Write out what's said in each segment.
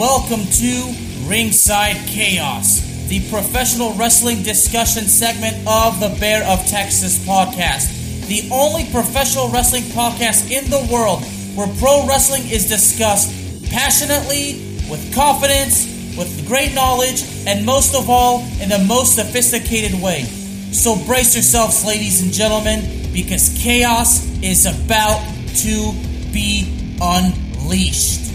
Welcome to Ringside Chaos, the professional wrestling discussion segment of the Bear of Texas podcast. The only professional wrestling podcast in the world where pro wrestling is discussed passionately, with confidence, with great knowledge, and most of all, in the most sophisticated way. So brace yourselves, ladies and gentlemen, because chaos is about to be unleashed.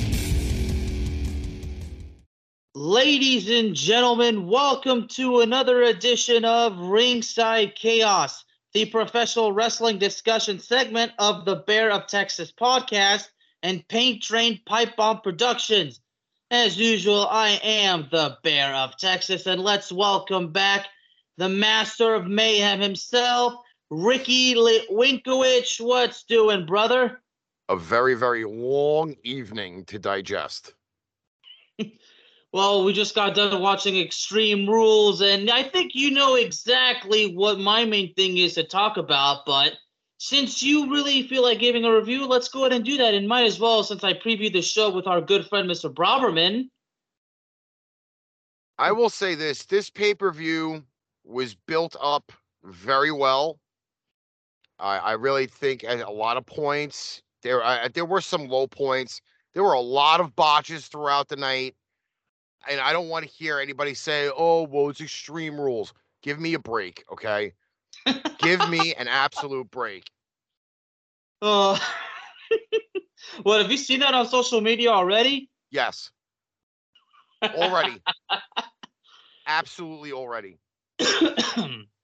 Ladies and gentlemen, welcome to another edition of Ringside Chaos, the professional wrestling discussion segment of the Bear of Texas podcast and Paint Train Pipe Bomb Productions. As usual, I am the Bear of Texas, and let's welcome back the master of mayhem himself, Ricky Winkowicz. What's doing, brother? A very, very long evening to digest. Well, we just got done watching Extreme Rules, and I think you know exactly what my main thing is to talk about. But since you really feel like giving a review, let's go ahead and do that. And might as well, since I previewed the show with our good friend, Mr. Broberman. I will say this this pay per view was built up very well. I, I really think at a lot of points there I, there were some low points. There were a lot of botches throughout the night and I don't want to hear anybody say, "Oh, well, it's extreme rules." Give me a break, okay? Give me an absolute break. Oh, what have you seen that on social media already? Yes, already, absolutely already.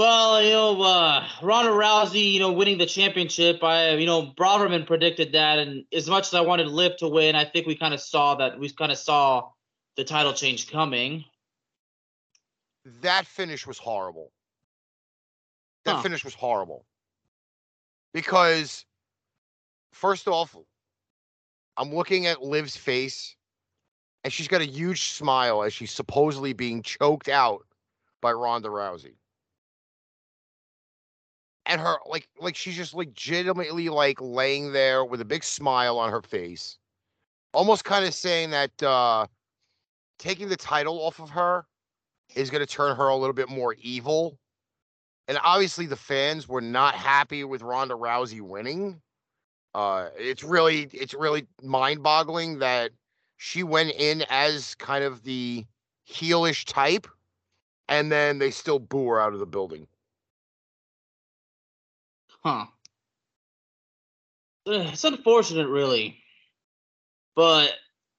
Well, you know, uh, Ronda Rousey, you know, winning the championship. I, you know, Broderman predicted that, and as much as I wanted Liv to win, I think we kind of saw that. We kind of saw the title change coming. That finish was horrible. That huh. finish was horrible because, first off, I'm looking at Liv's face, and she's got a huge smile as she's supposedly being choked out by Ronda Rousey and her like like she's just legitimately like laying there with a big smile on her face almost kind of saying that uh taking the title off of her is going to turn her a little bit more evil. And obviously the fans were not happy with Ronda Rousey winning. Uh it's really it's really mind-boggling that she went in as kind of the heelish type and then they still boo her out of the building Huh. It's unfortunate, really. But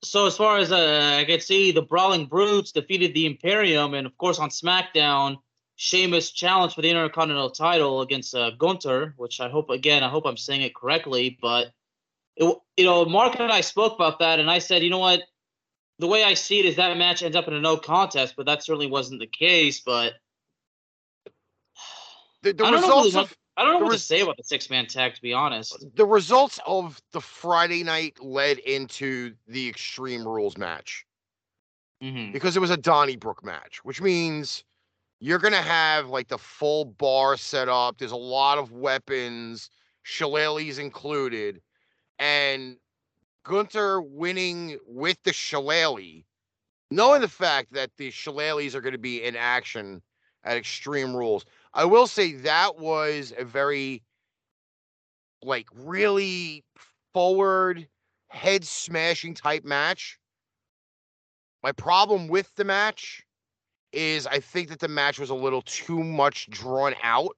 so as far as uh, I can see, the Brawling Brutes defeated the Imperium, and of course on SmackDown, Sheamus challenged for the Intercontinental title against uh, Gunther, which I hope again I hope I'm saying it correctly. But it, you know, Mark and I spoke about that, and I said, you know what, the way I see it is that match ends up in a no contest, but that certainly wasn't the case. But the, the results really of I don't know what to say about the six man tag, to be honest. The results of the Friday night led into the Extreme Rules match mm-hmm. because it was a Donnybrook match, which means you're going to have like the full bar set up. There's a lot of weapons, shillelaghs included. And Gunther winning with the shillelagh, knowing the fact that the shillelaghs are going to be in action at Extreme Rules. I will say that was a very like really forward head smashing type match. My problem with the match is I think that the match was a little too much drawn out,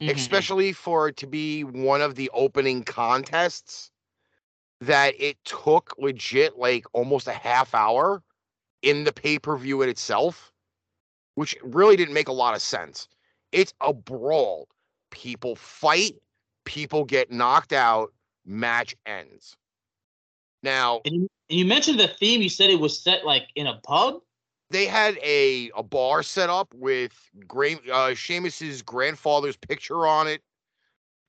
mm-hmm. especially for it to be one of the opening contests that it took legit like almost a half hour in the pay-per-view in itself, which really didn't make a lot of sense. It's a brawl. People fight, people get knocked out, match ends. Now, and you, you mentioned the theme. You said it was set like in a pub. They had a a bar set up with great uh, Sheamus's grandfather's picture on it.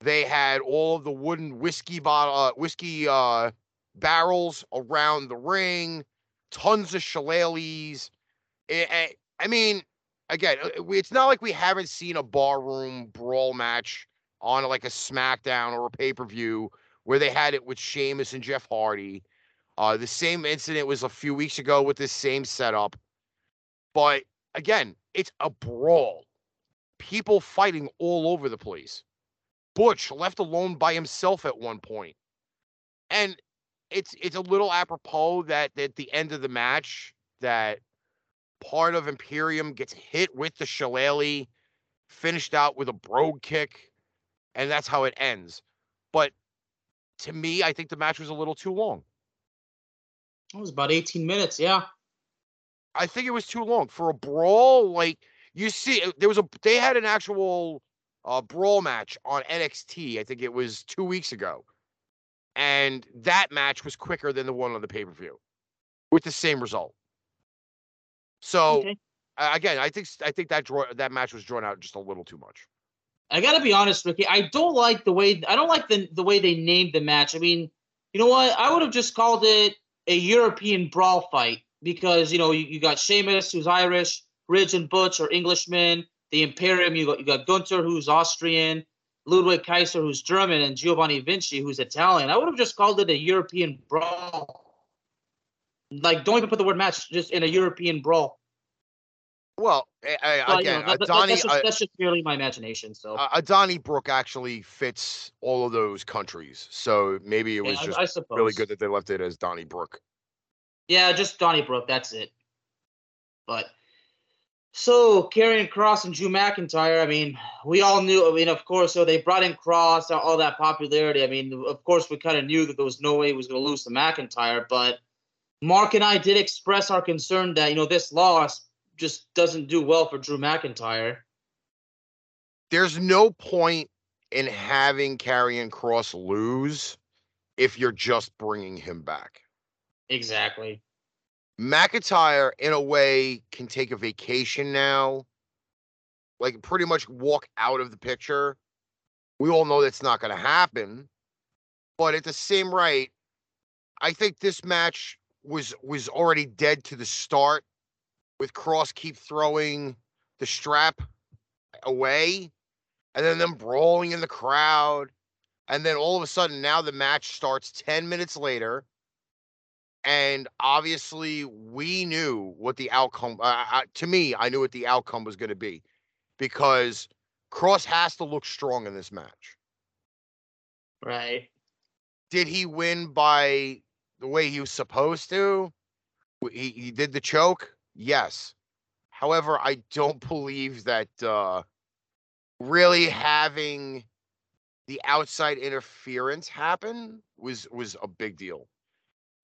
They had all of the wooden whiskey bottle, uh, whiskey uh, barrels around the ring, tons of shillelaghs. I mean, again, uh, it's not like we haven't seen a barroom brawl match on like a SmackDown or a pay per view where they had it with Sheamus and Jeff Hardy. Uh, the same incident was a few weeks ago with this same setup. But again, it's a brawl. People fighting all over the place. Butch left alone by himself at one point. And it's it's a little apropos that at the end of the match that part of Imperium gets hit with the shillelagh, finished out with a brogue kick, and that's how it ends. But to me, I think the match was a little too long. It was about 18 minutes, yeah. I think it was too long for a brawl. Like you see, uh, there was a they had an actual uh, brawl match on NXT. I think it was two weeks ago, and that match was quicker than the one on the pay per view, with the same result. So Okay. again, I think I think that draw that match was drawn out just a little too much. I gotta be honest, Ricky. I don't like the way I don't like the the way they named the match. I mean, you know what? I would have just called it a European brawl fight because you know you, you got Sheamus who's Irish, Ridge and Butch are Englishmen, the Imperium you got you got Gunther who's Austrian, Ludwig Kaiser who's German, and Giovanni Vinci who's Italian. I would have just called it a European brawl. Like, don't even put the word match, just in a European brawl. Well, eh, eh, But, you again, know, that- that- Adani that's, just, uh, that's just purely my imagination. So uh, Adani Brook actually fits all of those countries, so maybe it was I- just I, really good that they left it as Donnybrook. Yeah, just Donnybrook. That's it. But so Karrion Kross and Drew McIntyre. I mean, we all knew. I mean, of course, so they brought in Kross, all that popularity. I mean, of course, we kind of knew that there was no way he was going to lose to McIntyre. But Mark and I did express our concern that you know this loss just doesn't do well for Drew McIntyre. There's no point in having Karrion Kross lose if you're just bringing him back. Exactly. McIntyre, in a way, can take a vacation now, like pretty much walk out of the picture. We all know that's not going to happen, but at the same right, I think this match was was already dead to the start. With Kross keep throwing the strap away, and then them brawling in the crowd, and then all of a sudden now the match starts ten minutes later and obviously we knew what the outcome uh, uh, to me i knew what the outcome was going to be because Kross has to look strong in this match Right. did he win by the way he was supposed to he, he did the choke yes however i don't believe that uh really having the outside interference happen was was a big deal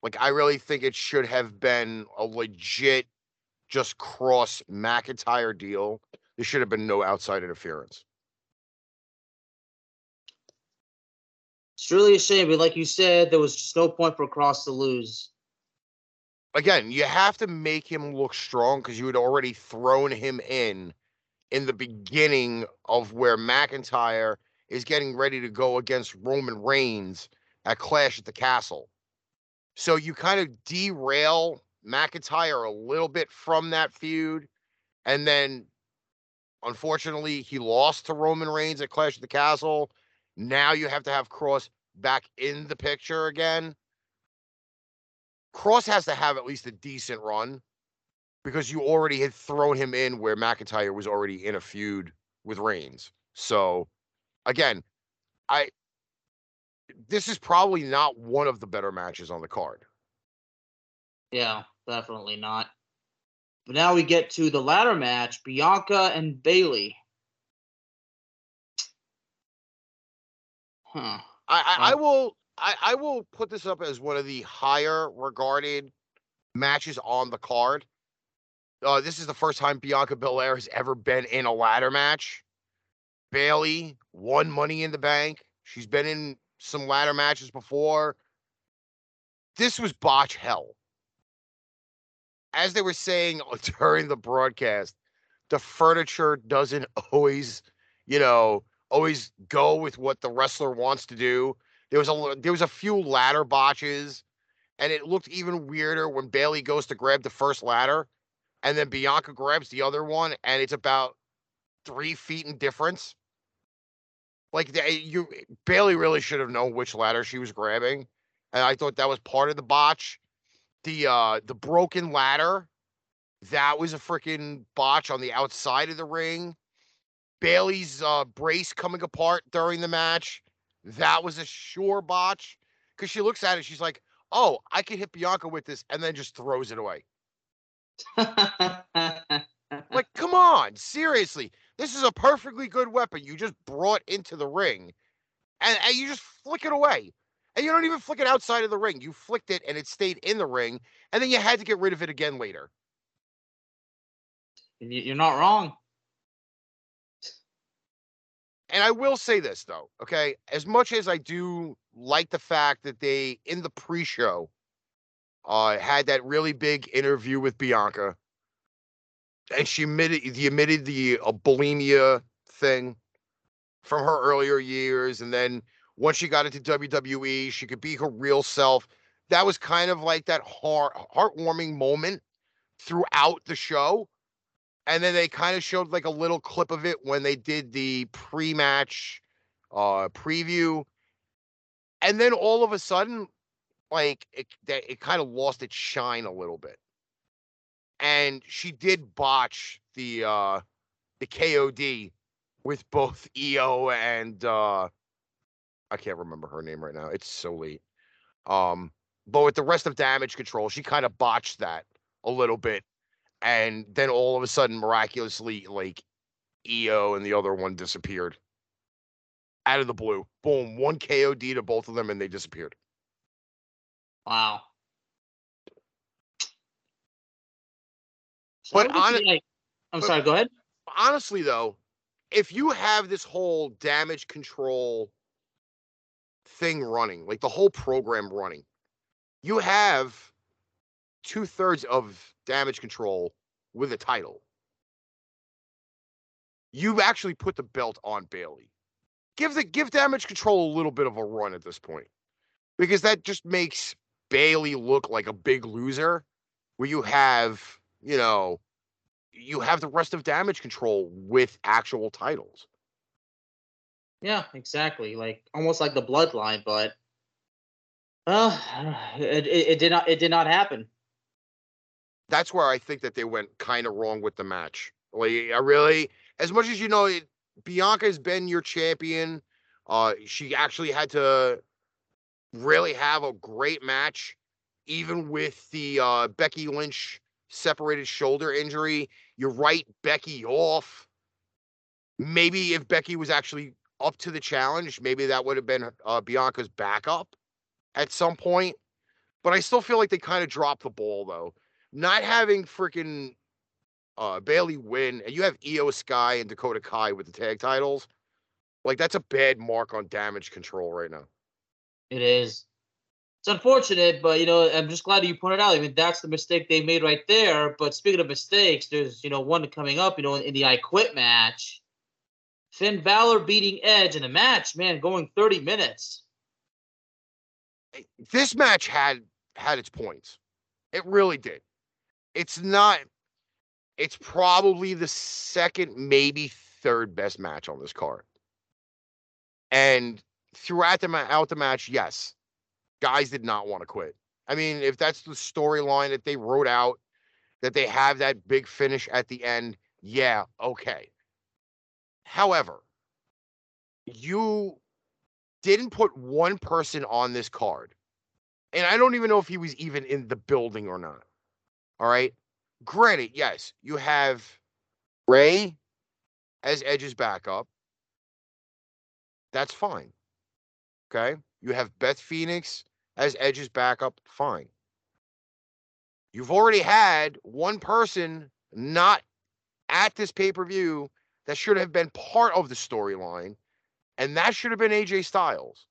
like I really think it should have been a legit just Kross McIntyre deal. There should have been no outside interference. It's really a shame, but like you said, there was just no point for Kross to lose. Again, you have to make him look strong because you had already thrown him in in the beginning of where McIntyre is getting ready to go against Roman Reigns at Clash at the Castle. So you kind of derail McIntyre a little bit from that feud. And then unfortunately, he lost to Roman Reigns at Clash at the Castle. Now you have to have Kross back in the picture again. Kross has to have at least a decent run because you already had thrown him in where McIntyre was already in a feud with Reigns. So again, I this is probably not one of the better matches on the card. Yeah, definitely not. But now we get to the ladder match Bianca and Bayley. Huh. I, I, I will I, I will put this up as one of the higher regarded matches on the card. Uh, this is the first time Bianca Belair has ever been in a ladder match. Bayley won Money in the Bank. She's been in some ladder matches before. This was botch hell. As they were saying during the broadcast, the furniture doesn't always, you know, always go with what the wrestler wants to do. There was a there was a few ladder botches, and it looked even weirder when Bayley goes to grab the first ladder, and then Bianca grabs the other one, and it's about three feet in difference. Like you, Bayley really should have known which ladder she was grabbing, and I thought that was part of the botch. the uh the broken ladder, that was a freaking botch on the outside of the ring. Bayley's uh brace coming apart during the match, that was a sure botch. Because she looks at it, she's like, "Oh, I can hit Bianca with this," and then just throws it away. like, come on, seriously. This is a perfectly good weapon you just brought into the ring, and, and you just flick it away. And you don't even flick it outside of the ring. You flicked it and it stayed in the ring, and then you had to get rid of it again later. You're not wrong. And I will say this though, okay? As much as I do like the fact that they in the pre-show uh had that really big interview with Bianca and she admitted he admitted the uh, bulimia thing from her earlier years and then once she got into WWE she could be her real self that was kind of like that heart heartwarming moment throughout the show and then they kind of showed like a little clip of it when they did the pre-match uh preview and then all of a sudden like it it kind of lost its shine a little bit and she did botch the uh the KOD with both Io and uh I can't remember her name right now. It's so late. Um but with the rest of damage control, she kind of botched that a little bit. And then all of a sudden, miraculously, like Io and the other one disappeared out of the blue. Boom, one KOD to both of them, and they disappeared. Wow. So but on, like, I'm but, sorry. Go ahead. Honestly, though, if you have this whole damage control thing running, like the whole program running, you have two thirds of damage control with a title. You actually put the belt on Bayley. Give the give damage control a little bit of a run at this point. Because that just makes Bayley look like a big loser where you have you know, you have the rest of damage control with actual titles. Yeah, exactly. Like almost like the bloodline, but uh, it, it, it did not it did not happen. That's where I think that they went kind of wrong with the match. Like I really, as much as you know, it, Bianca has been your champion. Uh, she actually had to really have a great match, even with the uh, Becky Lynch separated shoulder injury. You write Becky off. Maybe if Becky was actually up to the challenge, maybe that would have been uh, Bianca's backup at some point. But I still feel like they kind of dropped the ball though. Not having freaking uh, Bayley win, and you have Io Sky and Dakota Kai with the tag titles. Like that's a bad mark on damage control right now. It is it's unfortunate, but you know, I'm just glad you pointed out. I mean, that's the mistake they made right there. But speaking of mistakes, there's you know one coming up. You know, in, in the I Quit match, Finn Balor beating Edge in a match, man, going 30 minutes. This match had had its points. It really did. It's not. It's probably the second, maybe third best match on this card. And throughout the out the match, yes, guys did not want to quit. I mean, if that's the storyline that they wrote out, that they have that big finish at the end, yeah, okay. However, you didn't put one person on this card. And I don't even know if he was even in the building or not. All right. Granted, yes, you have Rey as Edge's backup. That's fine. Okay. You have Beth Phoenix as Edge's backup. Fine. You've already had one person not at this pay per view that should have been part of the storyline, and that should have been AJ Styles.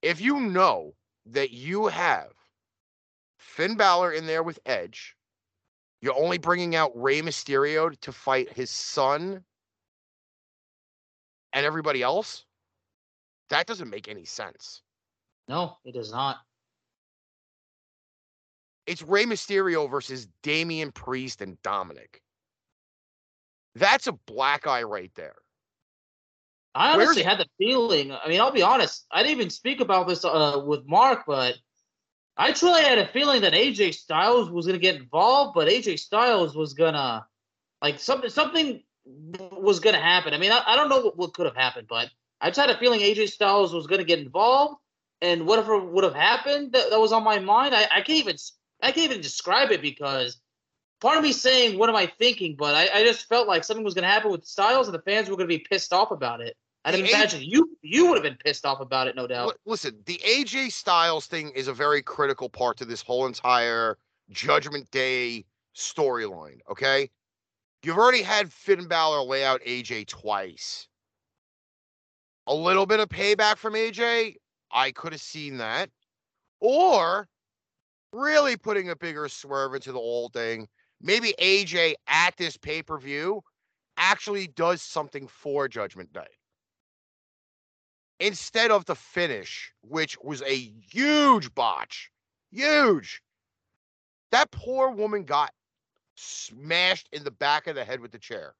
If you know that you have Finn Balor in there with Edge, you're only bringing out Rey Mysterio to fight his son and everybody else. That doesn't make any sense. No, it does not. It's Rey Mysterio versus Damian Priest and Dominic. That's a black eye right there. I honestly Where's... had the feeling. I mean, I'll be honest. I didn't even speak about this uh, with Mark, but I truly had a feeling that AJ Styles was gonna get involved, but AJ Styles was gonna like something something was gonna happen. I mean, I, I don't know what, what could have happened, but I just had a feeling AJ Styles was gonna get involved, and whatever would have happened that, that was on my mind. I, I can't even I can't even describe it because part of me saying what am I thinking, but I, I just felt like something was gonna happen with Styles and the fans were gonna be pissed off about it. I'd The imagine you you would have been pissed off about it, no doubt. Listen, the AJ Styles thing is a very critical part to this whole entire Judgment Day storyline. Okay, you've already had Finn Balor lay out AJ twice. A little bit of payback from AJ, I could have seen that, or really putting a bigger swerve into the whole thing. Maybe AJ at this pay per view actually does something for Judgment Day instead of the finish, which was a huge botch, huge. That poor woman got smashed in the back of the head with the chair.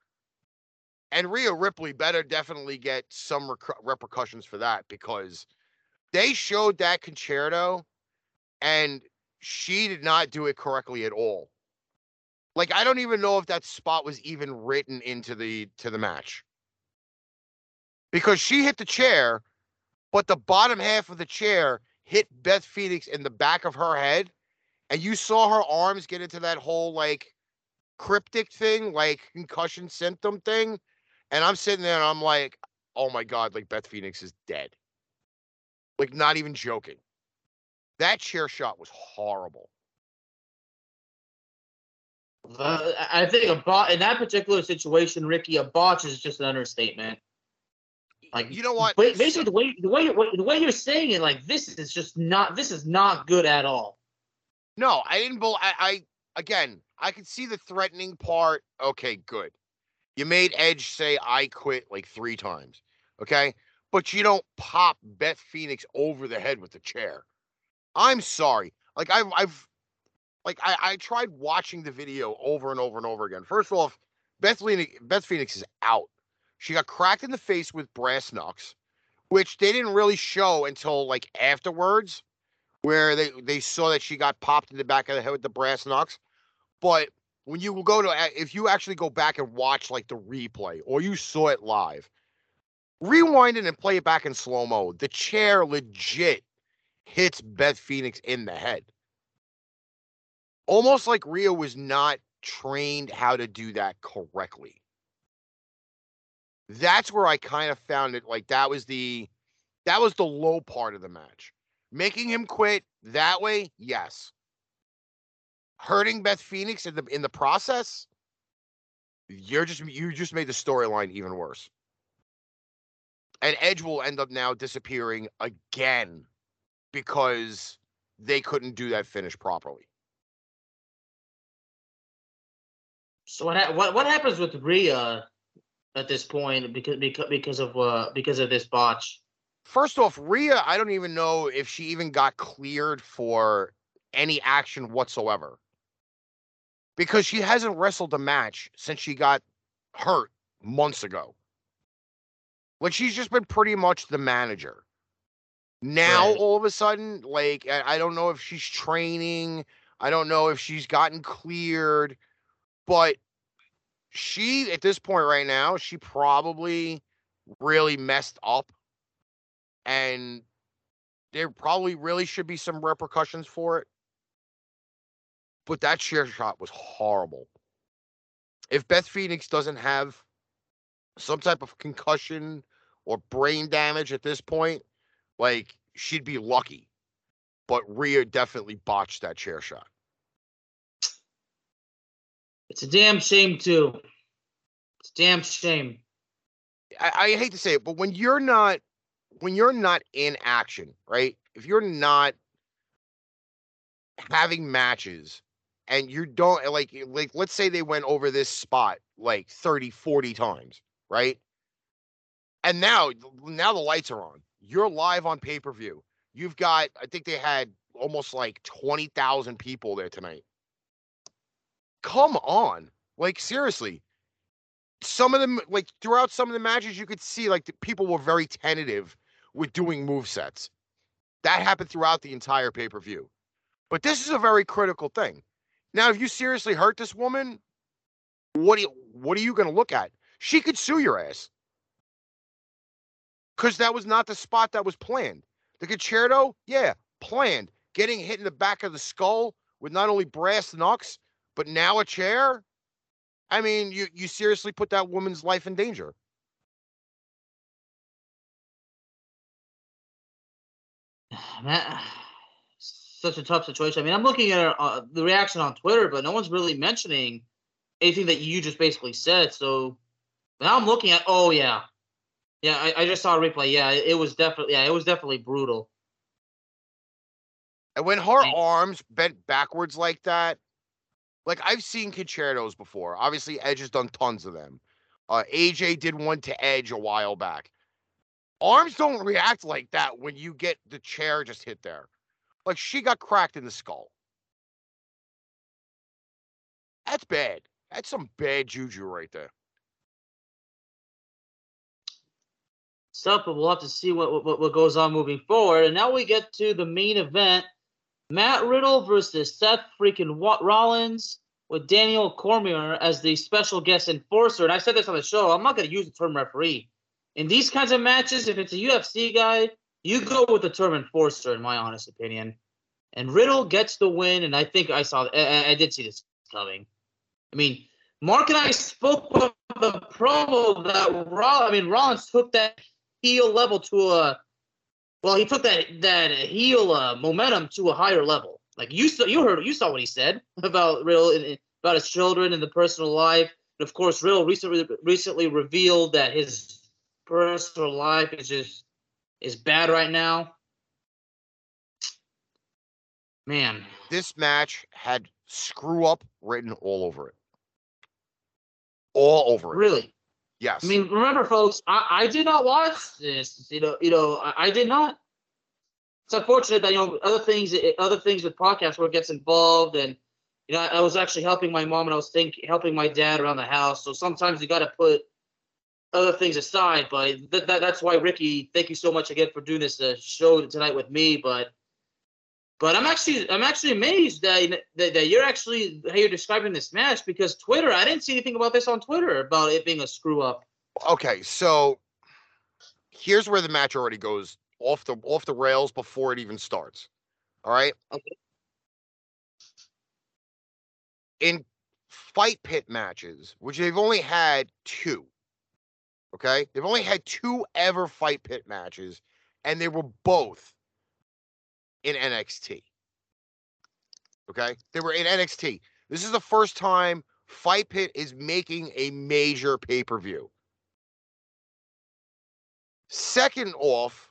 And Rhea Ripley better definitely get some rec- repercussions for that because they showed that Con-Chair-To and she did not do it correctly at all. Like I don't even know if that spot was even written into the to the match. Because she hit the chair, but the bottom half of the chair hit Beth Phoenix in the back of her head, and you saw her arms get into that whole like cryptic thing, like concussion symptom thing. And I'm sitting there and I'm like, oh my God, like Beth Phoenix is dead. Like, not even joking. That chair shot was horrible. Uh, I think a bot in that particular situation, Ricky, a botch is just an understatement. Like You know what? ba- Basically, the way the way you're, the way you're saying it, like this is just not this is not good at all. No, I didn't. Bel- I, I again, I could see the threatening part. Okay, good. You made Edge say "I quit" like three times. Okay, but you don't pop Beth Phoenix over the head with the chair. I'm sorry. Like I've, I've, like I, I tried watching the video over and over and over again. First off, Beth Phoenix, Beth Phoenix is out. She got cracked in the face with brass knucks, which they didn't really show until like afterwards where they they saw that she got popped in the back of the head with the brass knucks. But when you go to if you actually go back and watch like the replay or you saw it live, rewind it and play it back in slow mo. The chair legit hits Beth Phoenix in the head. Almost like Rhea was not trained how to do that correctly. That's where I kind of found it like that was the that was the low part of the match. Making him quit that way, yes. Hurting Beth Phoenix in the in the process, you're just you just made the storyline even worse. And Edge will end up now disappearing again because they couldn't do that finish properly. So what ha- what what happens with Rhea at this point because because because of uh because of this botch? First off, Rhea, I don't even know if she even got cleared for any action whatsoever. Because she hasn't wrestled a match since she got hurt months ago. Like she's just been pretty much the manager. Now Right. all of a sudden, like I I don't know if she's training, I don't know if she's gotten cleared, but she at this point right now, she probably really messed up and there probably really should be some repercussions for it. But that chair shot was horrible. If Beth Phoenix doesn't have some type of concussion or brain damage at this point, like she'd be lucky. But Rhea definitely botched that chair shot. It's a damn shame too. It's a damn shame. I, I hate to say it, but when you're not when you're not in action, right? If you're not having matches and you don't like like let's say they went over this spot like 30 40 times, right? And now now the lights are on. You're live on pay-per-view. You've got I think they had almost like 20,000 people there tonight. Come on. Like seriously, some of them like throughout some of the matches you could see like the people were very tentative with doing move sets that happened throughout the entire pay-per-view But this is a very critical thing. Now, if you seriously hurt this woman, what do you, what are you going to look at? She could sue your ass because that was not the spot that was planned. The Con-Chair-To, yeah, planned. Getting hit in the back of the skull with not only brass knucks, but now a chair. I mean, you you seriously put that woman's life in danger. Man, such a tough situation. I mean, I'm looking at uh, the reaction on Twitter, but no one's really mentioning anything that you just basically said. So now I'm looking at. Oh yeah, yeah. I, I just saw a replay. Yeah, it was definitely. Yeah, it was definitely brutal. And when her arms bent backwards like that, like I've seen Con-Chair-Tos before. Obviously, Edge has done tons of them. Uh, AJ did one to Edge a while back. Arms don't react like that when you get the chair just hit there. Like she got cracked in the skull. That's bad. That's some bad juju right there. Stuff, but we'll have to see what, what what goes on moving forward. And now we get to the main event: Matt Riddle versus Seth freaking Rollins with Daniel Cormier as the special guest enforcer. And I said this on the show. I'm not going to use the term referee in these kinds of matches. If it's a UFC guy, you go with the term enforcer, in my honest opinion. And Riddle gets the win, and I think I saw. I, I did see this coming. I mean, Mark and I spoke of the promo that Raw. I mean, Rollins took that heel level to a. Well, he took that that heel uh, momentum to a higher level. Like you saw, you heard, you saw what he said about Riddle, about his children and the personal life. And of course, real recently recently revealed that his personal life is just is bad right now. Man, this match had screw up written all over it all over it. Really? Yes. I mean, remember, folks, I, I did not watch this. You know, you know, I, I did not. It's unfortunate that you know other things, other things with podcasts where it gets involved, and you know, I, I was actually helping my mom and I was think helping my dad around the house. So sometimes you got to put other things aside. But th- that, that's why Ricky, thank you so much again for doing this uh, show tonight with me. But but I'm actually I'm actually amazed that, that, that you're actually how you're describing this match because Twitter I didn't see anything about this on Twitter about it being a screw up. Okay, so here's where the match already goes off the off the rails before it even starts. All right. Okay. In fight pit matches, which they've only had two. Okay, they've only had two ever fight pit matches, and they were both in NXT. Okay, they were in NXT. This is the first time Fight Pit is making a major pay per view. Second off,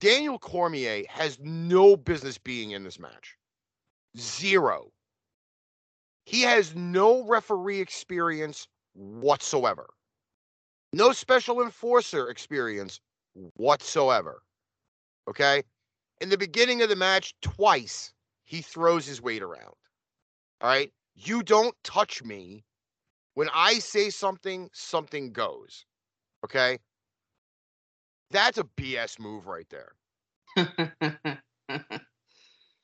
Daniel Cormier has no business being in this match. Zero. He has no referee experience whatsoever. No special enforcer experience whatsoever. Okay? In the beginning of the match, twice he throws his weight around. All right. You don't touch me. When I say something, something goes. Okay. That's a BS move right there.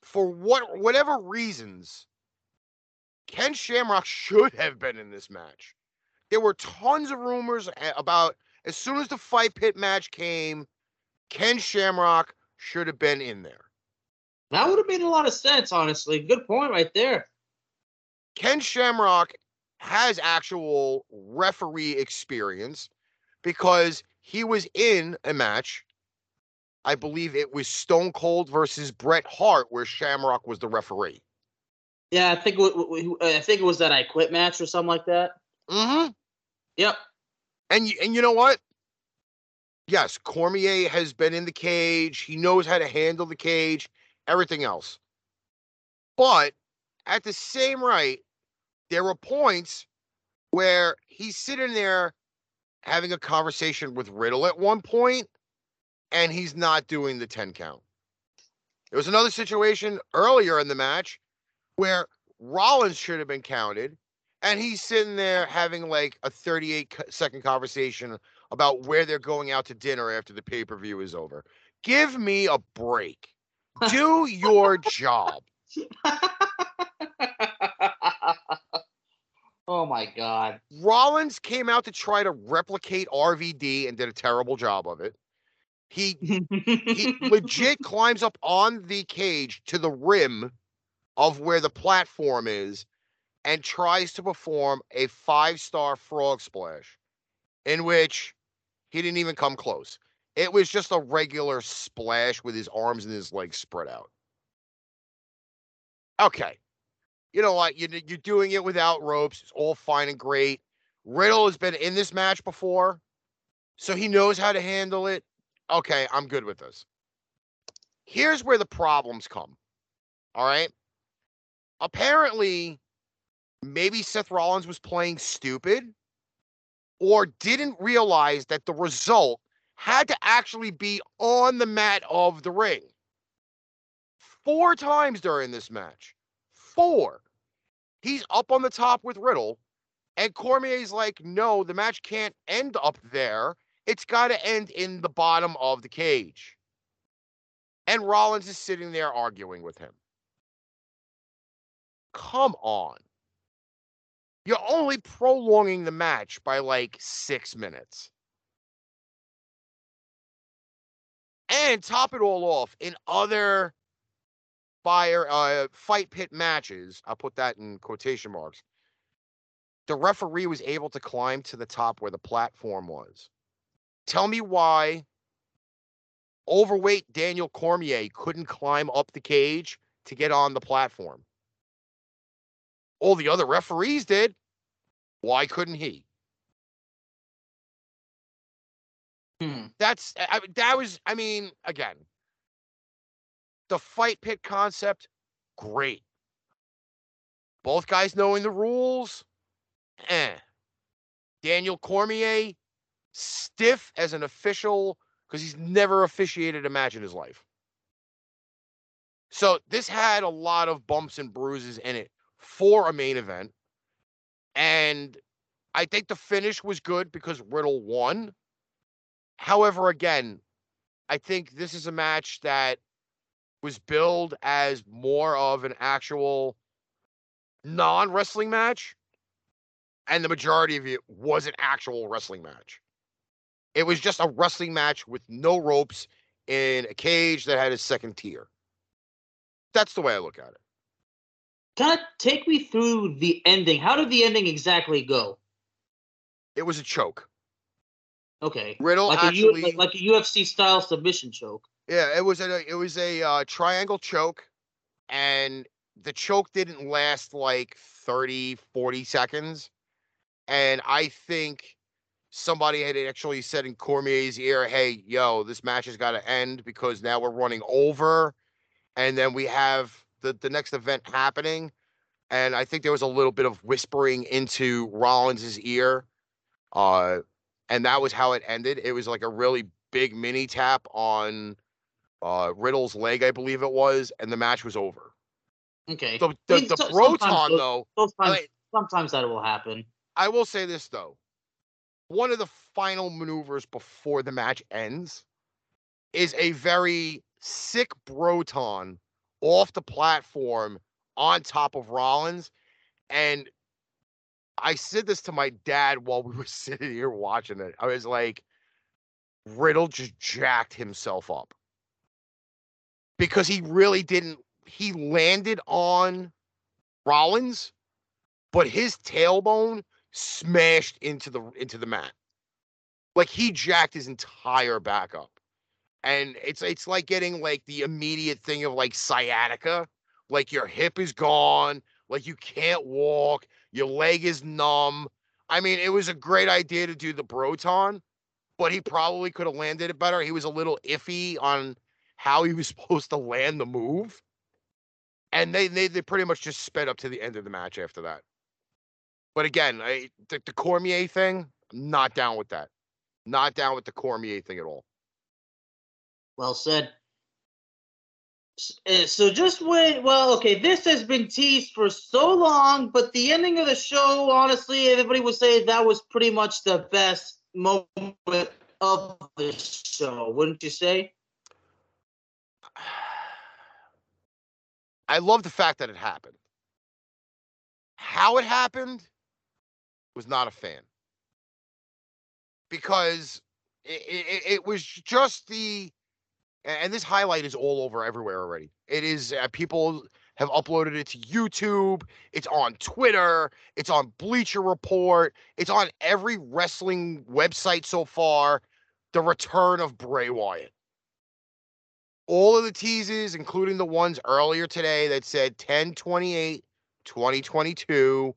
For what whatever reasons, Ken Shamrock should have been in this match. There were tons of rumors about as soon as the fight pit match came, Ken Shamrock should have been in there. That would have made a lot of sense, honestly. Good point right there. Ken Shamrock has actual referee experience because he was in a match. I believe it was Stone Cold versus Bret Hart, where Shamrock was the referee. Yeah, I think I think it was that I Quit match or something like that. Mm-hmm. Yep. And and you know what? Yes, Cormier has been in the cage. He knows how to handle the cage, everything else. But at the same right, there were points where he's sitting there having a conversation with Riddle at one point, and he's not doing the 10 count. There was another situation earlier in the match where Rollins should have been counted, and he's sitting there having like a 38 second conversation about where they're going out to dinner after the pay per view is over. Give me a break. Do your job. oh my god. Rollins came out to try to replicate RVD and did a terrible job of it. He he legit climbs up on the cage to the rim of where the platform is and tries to perform a five star frog splash in which he didn't even come close. It was just a regular splash with his arms and his legs spread out. Okay. You know what? You're, doing it without ropes. It's all fine and great. Riddle has been in this match before, so he knows how to handle it. Okay, I'm good with this. Here's where the problems come. All right. Apparently, maybe Seth Rollins was playing stupid or didn't realize that the result had to actually be on the mat of the ring. Four times during this match. Four. He's up on the top with Riddle, and Cormier's like, no, the match can't end up there. It's got to end in the bottom of the cage. And Rollins is sitting there arguing with him. Come on. You're only prolonging the match by like six minutes. And top it all off, in other fire uh, fight pit matches, I'll put that in quotation marks. The referee was able to climb to the top where the platform was. Tell me why overweight Daniel Cormier couldn't climb up the cage to get on the platform. All the other referees did. Why couldn't he? Hmm. That's I, that was I mean again the fight pit concept great. Both guys knowing the rules, eh. Daniel Cormier stiff as an official because he's never officiated a match in his life. So this had a lot of bumps and bruises in it for a main event. And I think the finish was good because Riddle won. However, again, I think this is a match that was billed as more of an actual non wrestling match. And the majority of it was an actual wrestling match. It was just a wrestling match with no ropes in a cage that had a second tier. That's the way I look at it. Kind of take me through the ending. How did the ending exactly go? It was a choke. Okay. Riddle like actually, a U- like a UFC style submission choke. yeah, it was a it was a uh, triangle choke, and the choke didn't last like 30, 40 seconds, and I think somebody had actually said in Cormier's ear, "Hey, yo, this match has got to end because now we're running over, and then we have the the next event happening." And I think there was a little bit of whispering into Rollins's ear, uh, and that was how it ended. It was like a really big mini tap on uh, Riddle's leg, I believe it was, and the match was over. Okay. The the, the so- those- though, sometimes that will happen. I will say this though. One of the final maneuvers before the match ends is a very sick Broton off the platform on top of Rollins. And I said this to my dad while we were sitting here watching it. I was like, Riddle just jacked himself up because he really didn't. He landed on Rollins, but his tailbone smashed into the into the mat. Like he jacked his entire back up. And it's it's like getting like the immediate thing of like sciatica. Like your hip is gone, like you can't walk, your leg is numb. I mean, it was a great idea to do the Broton, but he probably could have landed it better. He was a little iffy on how he was supposed to land the move. And they they, they pretty much just sped up to the end of the match after that. But again, I, the, the Cormier thing, I'm not down with that. Not down with the Cormier thing at all. Well said. Uh, So just wait. Well, okay, this has been teased for so long, but the ending of the show, honestly, everybody would say that was pretty much the best moment of the show, wouldn't you say? I love the fact that it happened. How it happened was not a fan because it, it, it was just the and this highlight is all over everywhere already. It is uh, people have uploaded it to YouTube. It's on Twitter. It's on Bleacher Report. It's on every wrestling website so far. The return of Bray Wyatt. All of the teases, including the ones earlier today that said 1028 2022,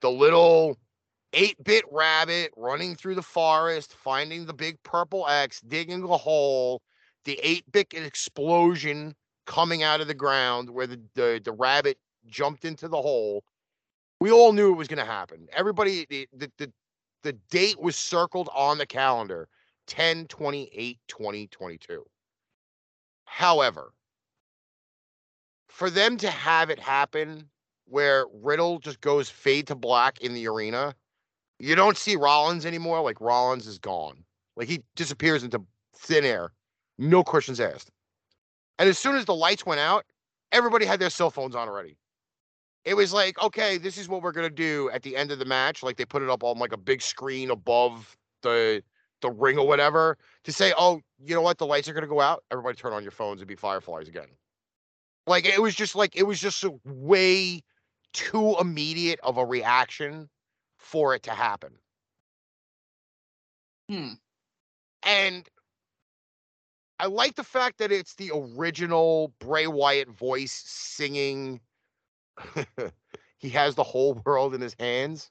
the little 8 bit rabbit running through the forest, finding the big purple X, digging a hole, the 8 bit explosion coming out of the ground where the, the, the rabbit jumped into the hole. We all knew it was going to happen. Everybody, the, the, the, the date was circled on the calendar 10 28 2022. However, for them to have it happen where Riddle just goes fade to black in the arena, you don't see Rollins anymore. Like Rollins is gone. Like he disappears into thin air. No questions asked. And as soon as the lights went out, everybody had their cell phones on already. It was like, okay, this is what we're gonna do at the end of the match. Like they put it up on like a big screen above the the ring or whatever to say, oh, you know what, the lights are gonna go out. Everybody turn on your phones and be fireflies again. Like it was just like it was just a way too immediate of a reaction for it to happen. Hmm. And I like the fact that it's the original Bray Wyatt voice singing. he has the whole world in his hands.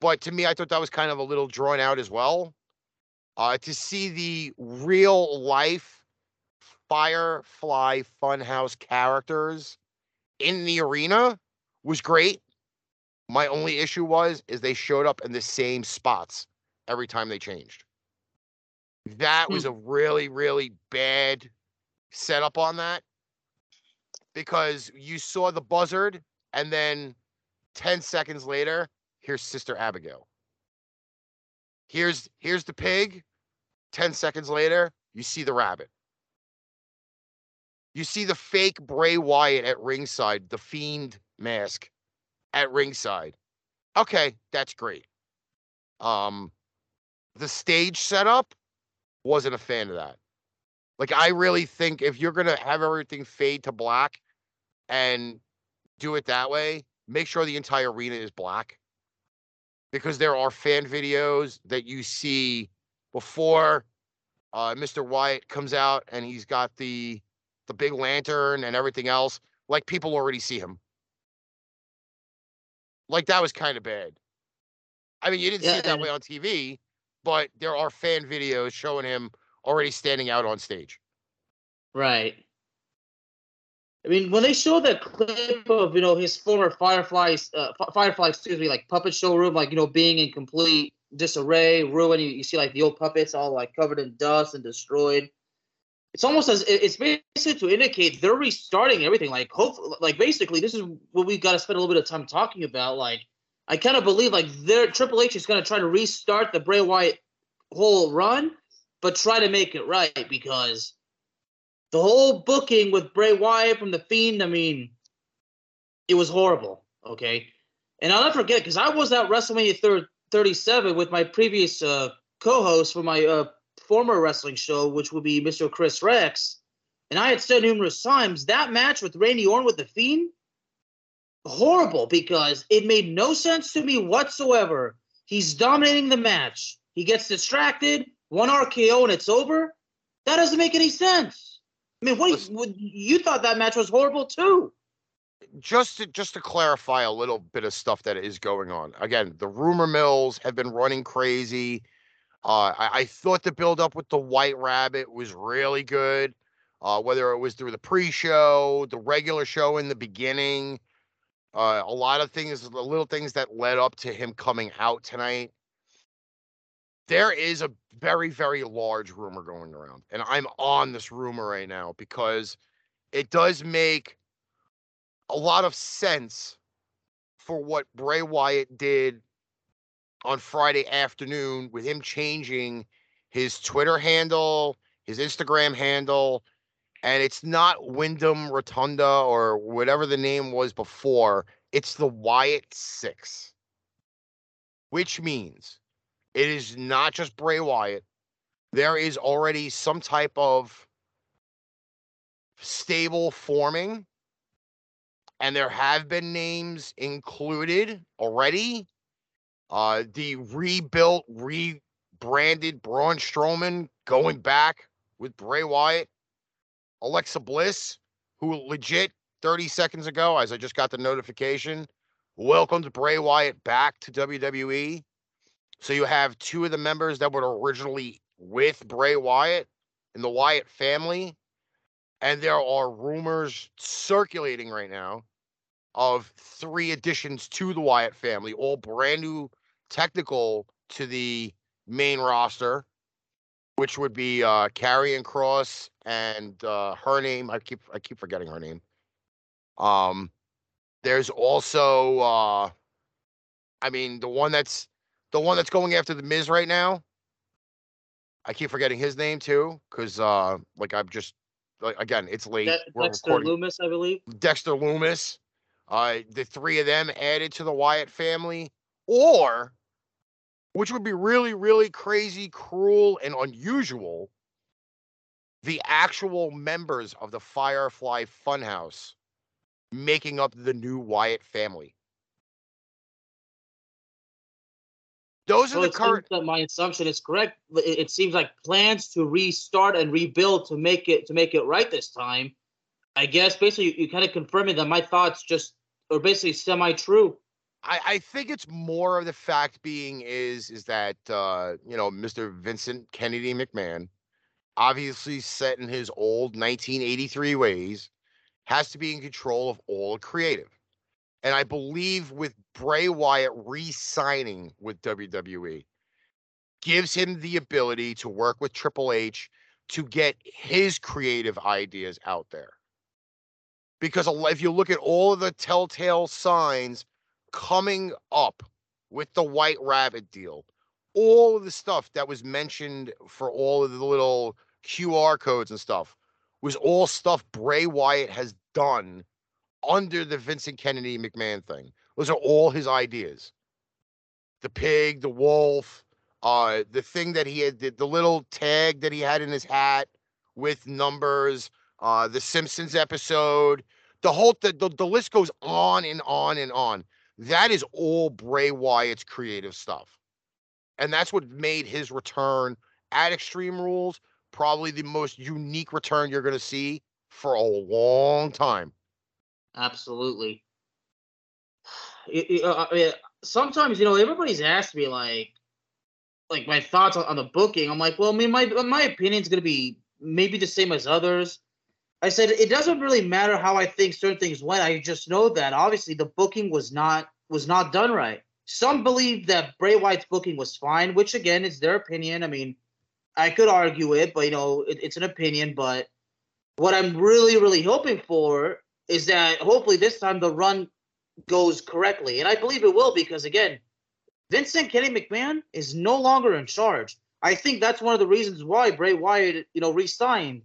But to me, I thought that was kind of a little drawn out as well. Uh, to see the real life Firefly Funhouse characters in the arena was great. My only issue was is they showed up in the same spots every time they changed. That was Hmm. a really, really bad setup on that because you saw the buzzard and then 10 seconds later, here's Sister Abigail. Here's here's the pig. 10 seconds later, you see the rabbit. You see the fake Bray Wyatt at ringside, the fiend mask at ringside. Okay, that's great. Um the stage setup wasn't a fan of that. Like I really think if you're gonna have everything fade to black and do it that way, make sure the entire arena is black. Because there are fan videos that you see before uh, Mr. Wyatt comes out and he's got the the big lantern and everything else. Like people already see him. Like that was kind of bad. I mean, you didn't see it that way on TV, but there are fan videos showing him already standing out on stage. Right. I mean, when they showed that clip of you know his former Fireflies, uh, Fi- Firefly, excuse me, like puppet showroom, like you know being in complete disarray, ruin. You, you see like the old puppets all like covered in dust and destroyed. It's almost as it's basically to indicate they're restarting everything. Like hope, like basically this is what we've got to spend a little bit of time talking about. Like I kind of believe like their Triple H is going to try to restart the Bray Wyatt whole run, but try to make it right because the whole booking with Bray Wyatt from the Fiend, I mean, it was horrible. Okay, and I'll never forget because I was at WrestleMania thir- 37 with my previous uh, co-host for my uh, former wrestling show, which would be Mr. Chris Rex, and I had said numerous times that match with Randy Orton with the Fiend, horrible because it made no sense to me whatsoever. He's dominating the match. He gets distracted, one RKO, and it's over. That doesn't make any sense. I mean, what, Listen- what you thought that match was horrible too? just to just to clarify a little bit of stuff that is going on. Again, the rumor mills have been running crazy. Uh, I, I thought the build up with the White Rabbit was really good. Uh, whether it was through the pre-show, the regular show in the beginning, uh, a lot of things, the little things that led up to him coming out tonight. There is a very, very large rumor going around, and I'm on this rumor right now because it does make a lot of sense for what Bray Wyatt did on Friday afternoon with him changing his Twitter handle, his Instagram handle, and it's not Wyndham Rotunda or whatever the name was before. It's the Wyatt Six, which means it is not just Bray Wyatt. There is already some type of stable forming, and there have been names included already. Uh, the rebuilt, rebranded Braun Strowman going back with Bray Wyatt Alexa Bliss, who legit 30 seconds ago, as I just got the notification, welcomed Bray Wyatt back to WWE. So you have two of the members that were originally with Bray Wyatt in the Wyatt family. And there are rumors circulating right now of three additions to the Wyatt family, all brand new technical to the main roster which would be uh Karrion Kross and uh her name. I keep I keep forgetting her name. Um there's also uh I mean the one that's the one that's going after the Miz right now. I keep forgetting his name too, because uh like I'm just like again, it's late. De- Dexter Lumis, I believe. Dexter Lumis. Uh the three of them added to the Wyatt family, or which would be really, really crazy, cruel, and unusual, the actual members of the Firefly Funhouse making up the new Wyatt family. Those well, are the current. That my assumption is correct. It, it seems like plans to restart and rebuild to make it to make it right this time. I guess basically you, you kind of confirming that my thoughts just are basically semi true. I, I think it's more of the fact being is is that uh, you know Mr. Vincent Kennedy McMahon, obviously set in his old 1983 ways, has to be in control of all creative, and I believe with Bray Wyatt re-signing with WWE, gives him the ability to work with Triple H to get his creative ideas out there. Because if you look at all of the telltale signs coming up with the White Rabbit deal, all of the stuff that was mentioned for all of the little QR codes and stuff was all stuff Bray Wyatt has done under the Vincent Kennedy McMahon thing. Those are all his ideas. The pig, the wolf, uh, the thing that he had, the, the little tag that he had in his hat with numbers, uh, the Simpsons episode, the whole, the, the, the list goes on and on and on. That is all Bray Wyatt's creative stuff. And that's what made his return at Extreme Rules probably the most unique return you're going to see for a long time. Absolutely. Uh, sometimes, you know, everybody's asked me like, like my thoughts on, on the booking. I'm like, well, I mean, my my opinion's gonna be maybe the same as others. I said it doesn't really matter how I think certain things went. I just know that obviously the booking was not was not done right. Some believe that Bray Wyatt's booking was fine, which again is their opinion. I mean, I could argue it, but you know, it, it's an opinion. But what I'm really, really hoping for is that hopefully this time the run goes correctly, and I believe it will because again, Vincent Kenny McMahon is no longer in charge. I think that's one of the reasons why Bray Wyatt, you know, resigned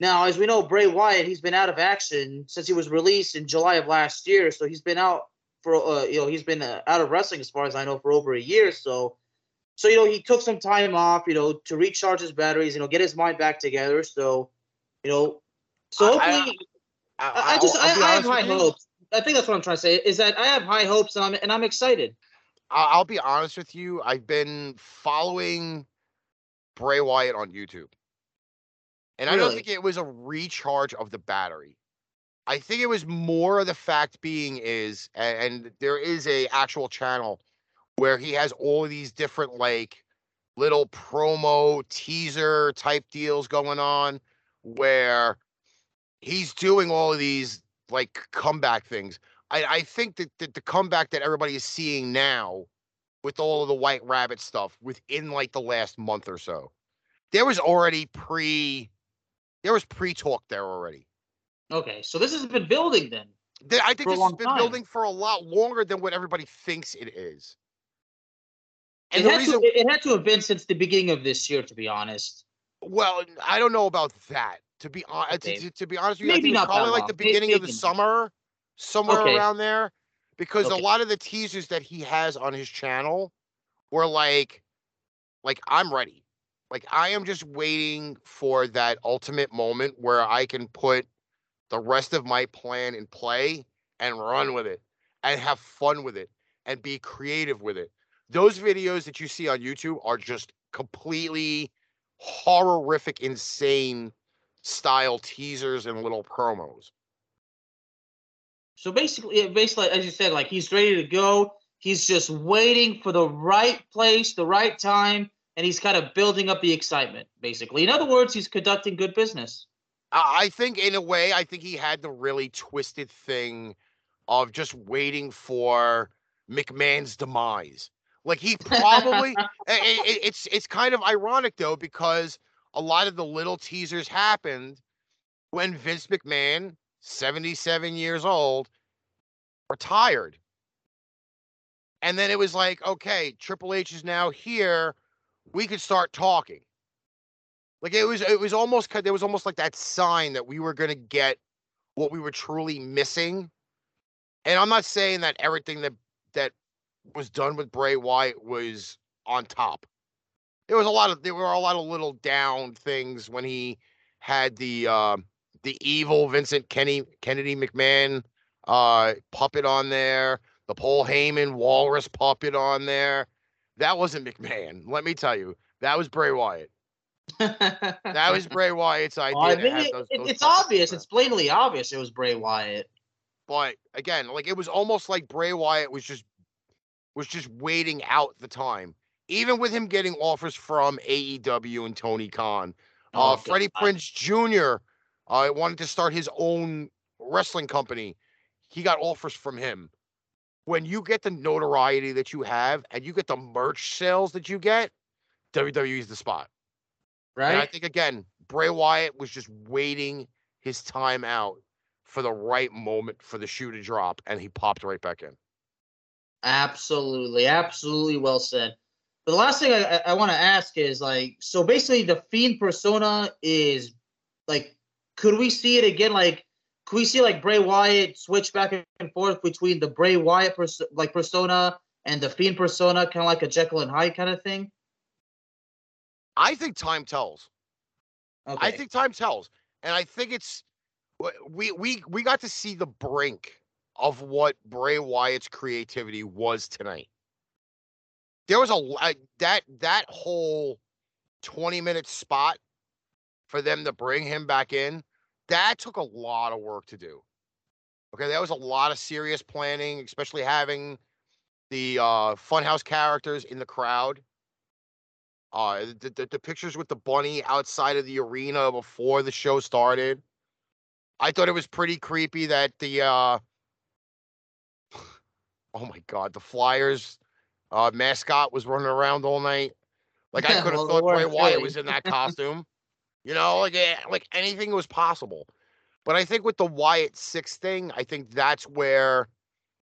now, as we know, Bray Wyatt, he's been out of action since he was released in July of last year. So he's been out for, uh, you know, he's been uh, out of wrestling as far as I know for over a year. So, so you know, he took some time off, you know, to recharge his batteries, you know, get his mind back together. So, you know, so hopefully, I, I, I, I just I, I have high hopes. I think that's what I'm trying to say is that I have high hopes and I'm and I'm excited. I'll be honest with you. I've been following Bray Wyatt on YouTube. And really? I don't think it was a recharge of the battery. I think it was more of the fact being is, and there is a actual channel where he has all of these different like little promo teaser type deals going on where he's doing all of these like comeback things. I, I think that, that the comeback that everybody is seeing now with all of the white rabbit stuff within like the last month or so, there was already pre there was pre-talk there already. Okay, so this has been building then. I think this has been time. building for a lot longer than what everybody thinks it is. And it, had reason, to, it had to have been since the beginning of this year, to be honest. Well, I don't know about that. To be honest, uh, Okay. to, to- be honest with you, I Maybe think not probably like long. the beginning of the maybe summer, somewhere Okay. around there, because Okay. a lot of the teasers that he has on his channel were like, like I'm ready. Like I am just waiting for that ultimate moment where I can put the rest of my plan in play and run with it and have fun with it and be creative with it. Those videos that you see on YouTube are just completely horrific, insane style teasers and little promos. So basically, basically, as you said, like he's ready to go. He's just waiting for the right place, the right time, and he's kind of building up the excitement. Basically, in other words, he's conducting good business. I think, in a way, I think he had the really twisted thing of just waiting for McMahon's demise. Like he probably, i- i- i- it's it's kind of ironic though because a lot of the little teasers happened when Vince McMahon, seventy seven years old, retired. And then it was like, okay, Triple H is now here. We could start talking. Like it was, it was almost there was almost like that sign that we were gonna get what we were truly missing. And I'm not saying that everything that that was done with Bray Wyatt was on top. There was a lot of there were a lot of little down things when he had the uh, the evil Vincent Kenny Kennedy McMahon uh, puppet on there, the Paul Heyman Walrus puppet on there. That wasn't McMahon. Let me tell you, that was Bray Wyatt. That was Bray Wyatt's idea. I to think have it- those- it- those it's obvious. It's blatantly obvious. It was Bray Wyatt. but again, like it was almost like Bray Wyatt was just was just waiting out the time. Even with him getting offers from AEW and Tony Khan, uh, Oh, Freddie God. Prinze Jr. Uh, wanted to start his own wrestling company. He got offers from him. When you get the notoriety that you have and you get the merch sales that you get, WWE is the spot. And I think again, Bray Wyatt was just waiting his time out for the right moment for the shoe to drop, and he popped right back in. Absolutely, absolutely well said. But the last thing I, I, I want to ask is like, so basically, the fiend persona is like, could we see it again? Like, could we see like Bray Wyatt switch back and forth between the Bray Wyatt pers- like persona and the fiend persona, kind of like a Jekyll and Hyde kind of thing? I think time tells. Okay. I think time tells, and I think it's we we we got to see the brink of what Bray Wyatt's creativity was tonight. There was a that that whole twenty minute spot for them to bring him back in. That took a lot of work to do. Okay, that was a lot of serious planning, especially having the uh, Funhouse characters in the crowd. Uh, the, the, the pictures with the bunny outside of the arena before the show started. I thought it was pretty creepy that the uh oh my god, the Flyers uh mascot was running around all night. Like I could have Well, thought Bray Wyatt was in that costume. You know, like eh, like anything was possible. But I think with the Wyatt six thing, I think that's where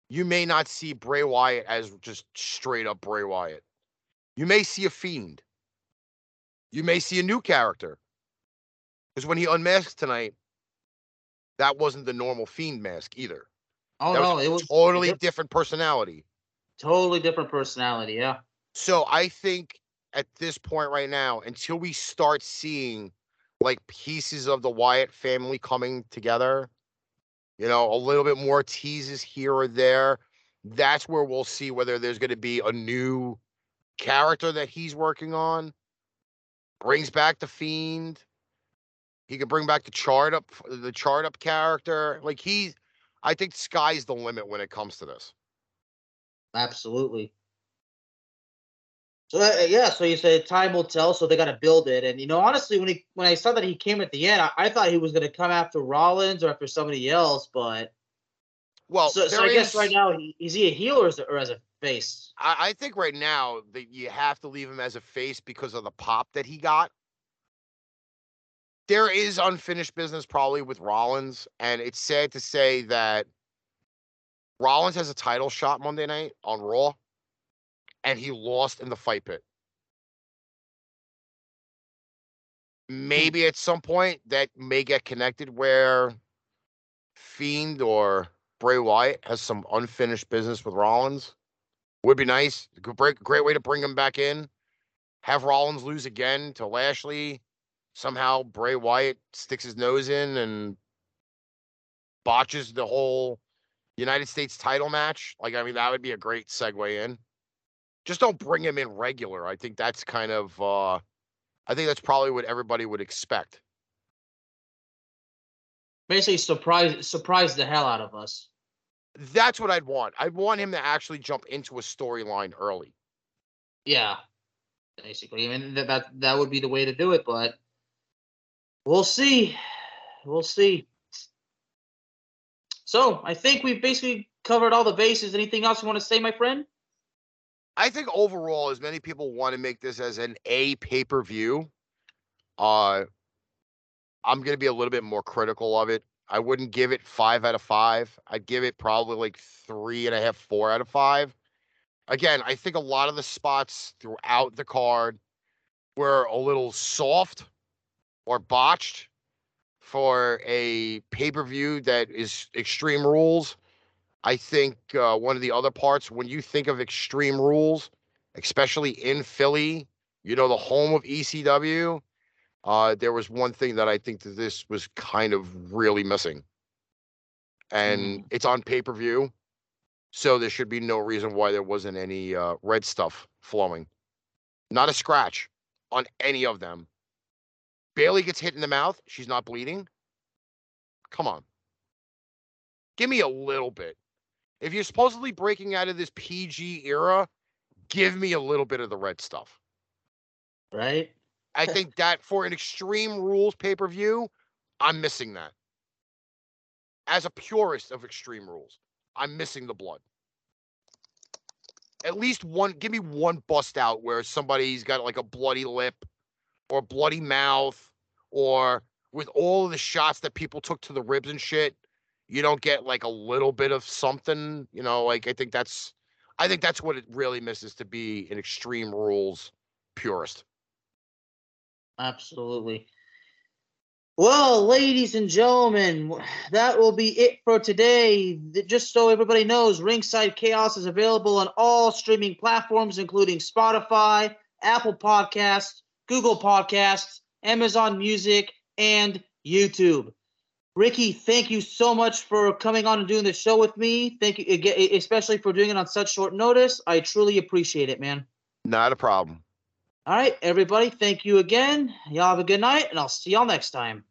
you may not see Bray Wyatt as just straight up Bray Wyatt. You may see a fiend. You may see a new character. Because when he unmasked tonight, that wasn't the normal fiend mask either. oh that no, was it was totally diff- different personality. totally different personality. Yeah. So I think at this point right now, until we start seeing like pieces of the Wyatt family coming together, you know, a little bit more teases here or there, that's where we'll see whether there's going to be a new character that he's working on. Brings back the fiend. He could bring back the chart up, the chart up character. Like he, I think sky's the limit when it comes to this. Absolutely. So uh, yeah, so you said time will tell. So they got to build it, and you know, honestly, when he when I saw that he came at the end, I, I thought he was going to come after Rollins or after somebody else. But Well, so, so I guess right now, he, is he a heel or, is it, or as a face? I, I think right now that you have to leave him as a face because of the pop that he got. There is unfinished business probably with Rollins, and it's sad to say that Rollins has a title shot Monday night on Raw, and he lost in the fight pit. Hmm. maybe at some point that may get connected where Fiend or Bray Wyatt has some unfinished business with Rollins. Would be nice. Great, great way to bring him back in. Have Rollins lose again to Lashley. Somehow Bray Wyatt sticks his nose in and botches the whole United States title match. Like, I mean, that would be a great segue in. Just don't bring him in regular. I think that's kind of uh I think that's probably what everybody would expect. Basically surprise surprise the hell out of us. That's what I'd want. I'd want him to actually jump into a storyline early. Yeah. Basically. I mean that, that that would be the way to do it, but we'll see. We'll see. So I think we've basically covered all the bases. Anything else you want to say, my friend? I think overall, as many people want to make this as an A pay per view, uh, I'm going to be a little bit more critical of it. I wouldn't give it five out of five. I'd give it probably like three and a half, four out of five. Again, I think a lot of the spots throughout the card were a little soft or botched for a pay per view that is Extreme Rules. I think uh, one of the other parts, when you think of Extreme Rules, especially in Philly, you know, the home of ECW, uh, there was one thing that I think that this was kind of really missing. And mm. it's on pay per view. So there should be no reason why there wasn't any uh, red stuff flowing. Not a scratch on any of them. Bayley gets hit in the mouth. She's not bleeding. Come on. Give me a little bit. If you're supposedly breaking out of this PG era, give me a little bit of the red stuff. Right? I think that for an Extreme Rules pay per view, I'm missing that. As a purist of Extreme Rules, I'm missing the blood. At least one, give me one bust out where somebody's got like a bloody lip or bloody mouth or with all of the shots that people took to the ribs and shit, you don't get like a little bit of something, you know, like I think that's I think that's what it really misses to be an extreme rules purist. Absolutely. Well, ladies and gentlemen, that will be it for today. Just so everybody knows, Ringside Chaos is available on all streaming platforms, including Spotify, Apple Podcasts, Google Podcasts, Amazon Music, and YouTube. Ricky, thank you so much for coming on and doing the show with me. Thank you, especially for doing it on such short notice. I truly appreciate it, man. Not a problem. All right, everybody, thank you again. Y'all have a good night, and I'll see y'all next time.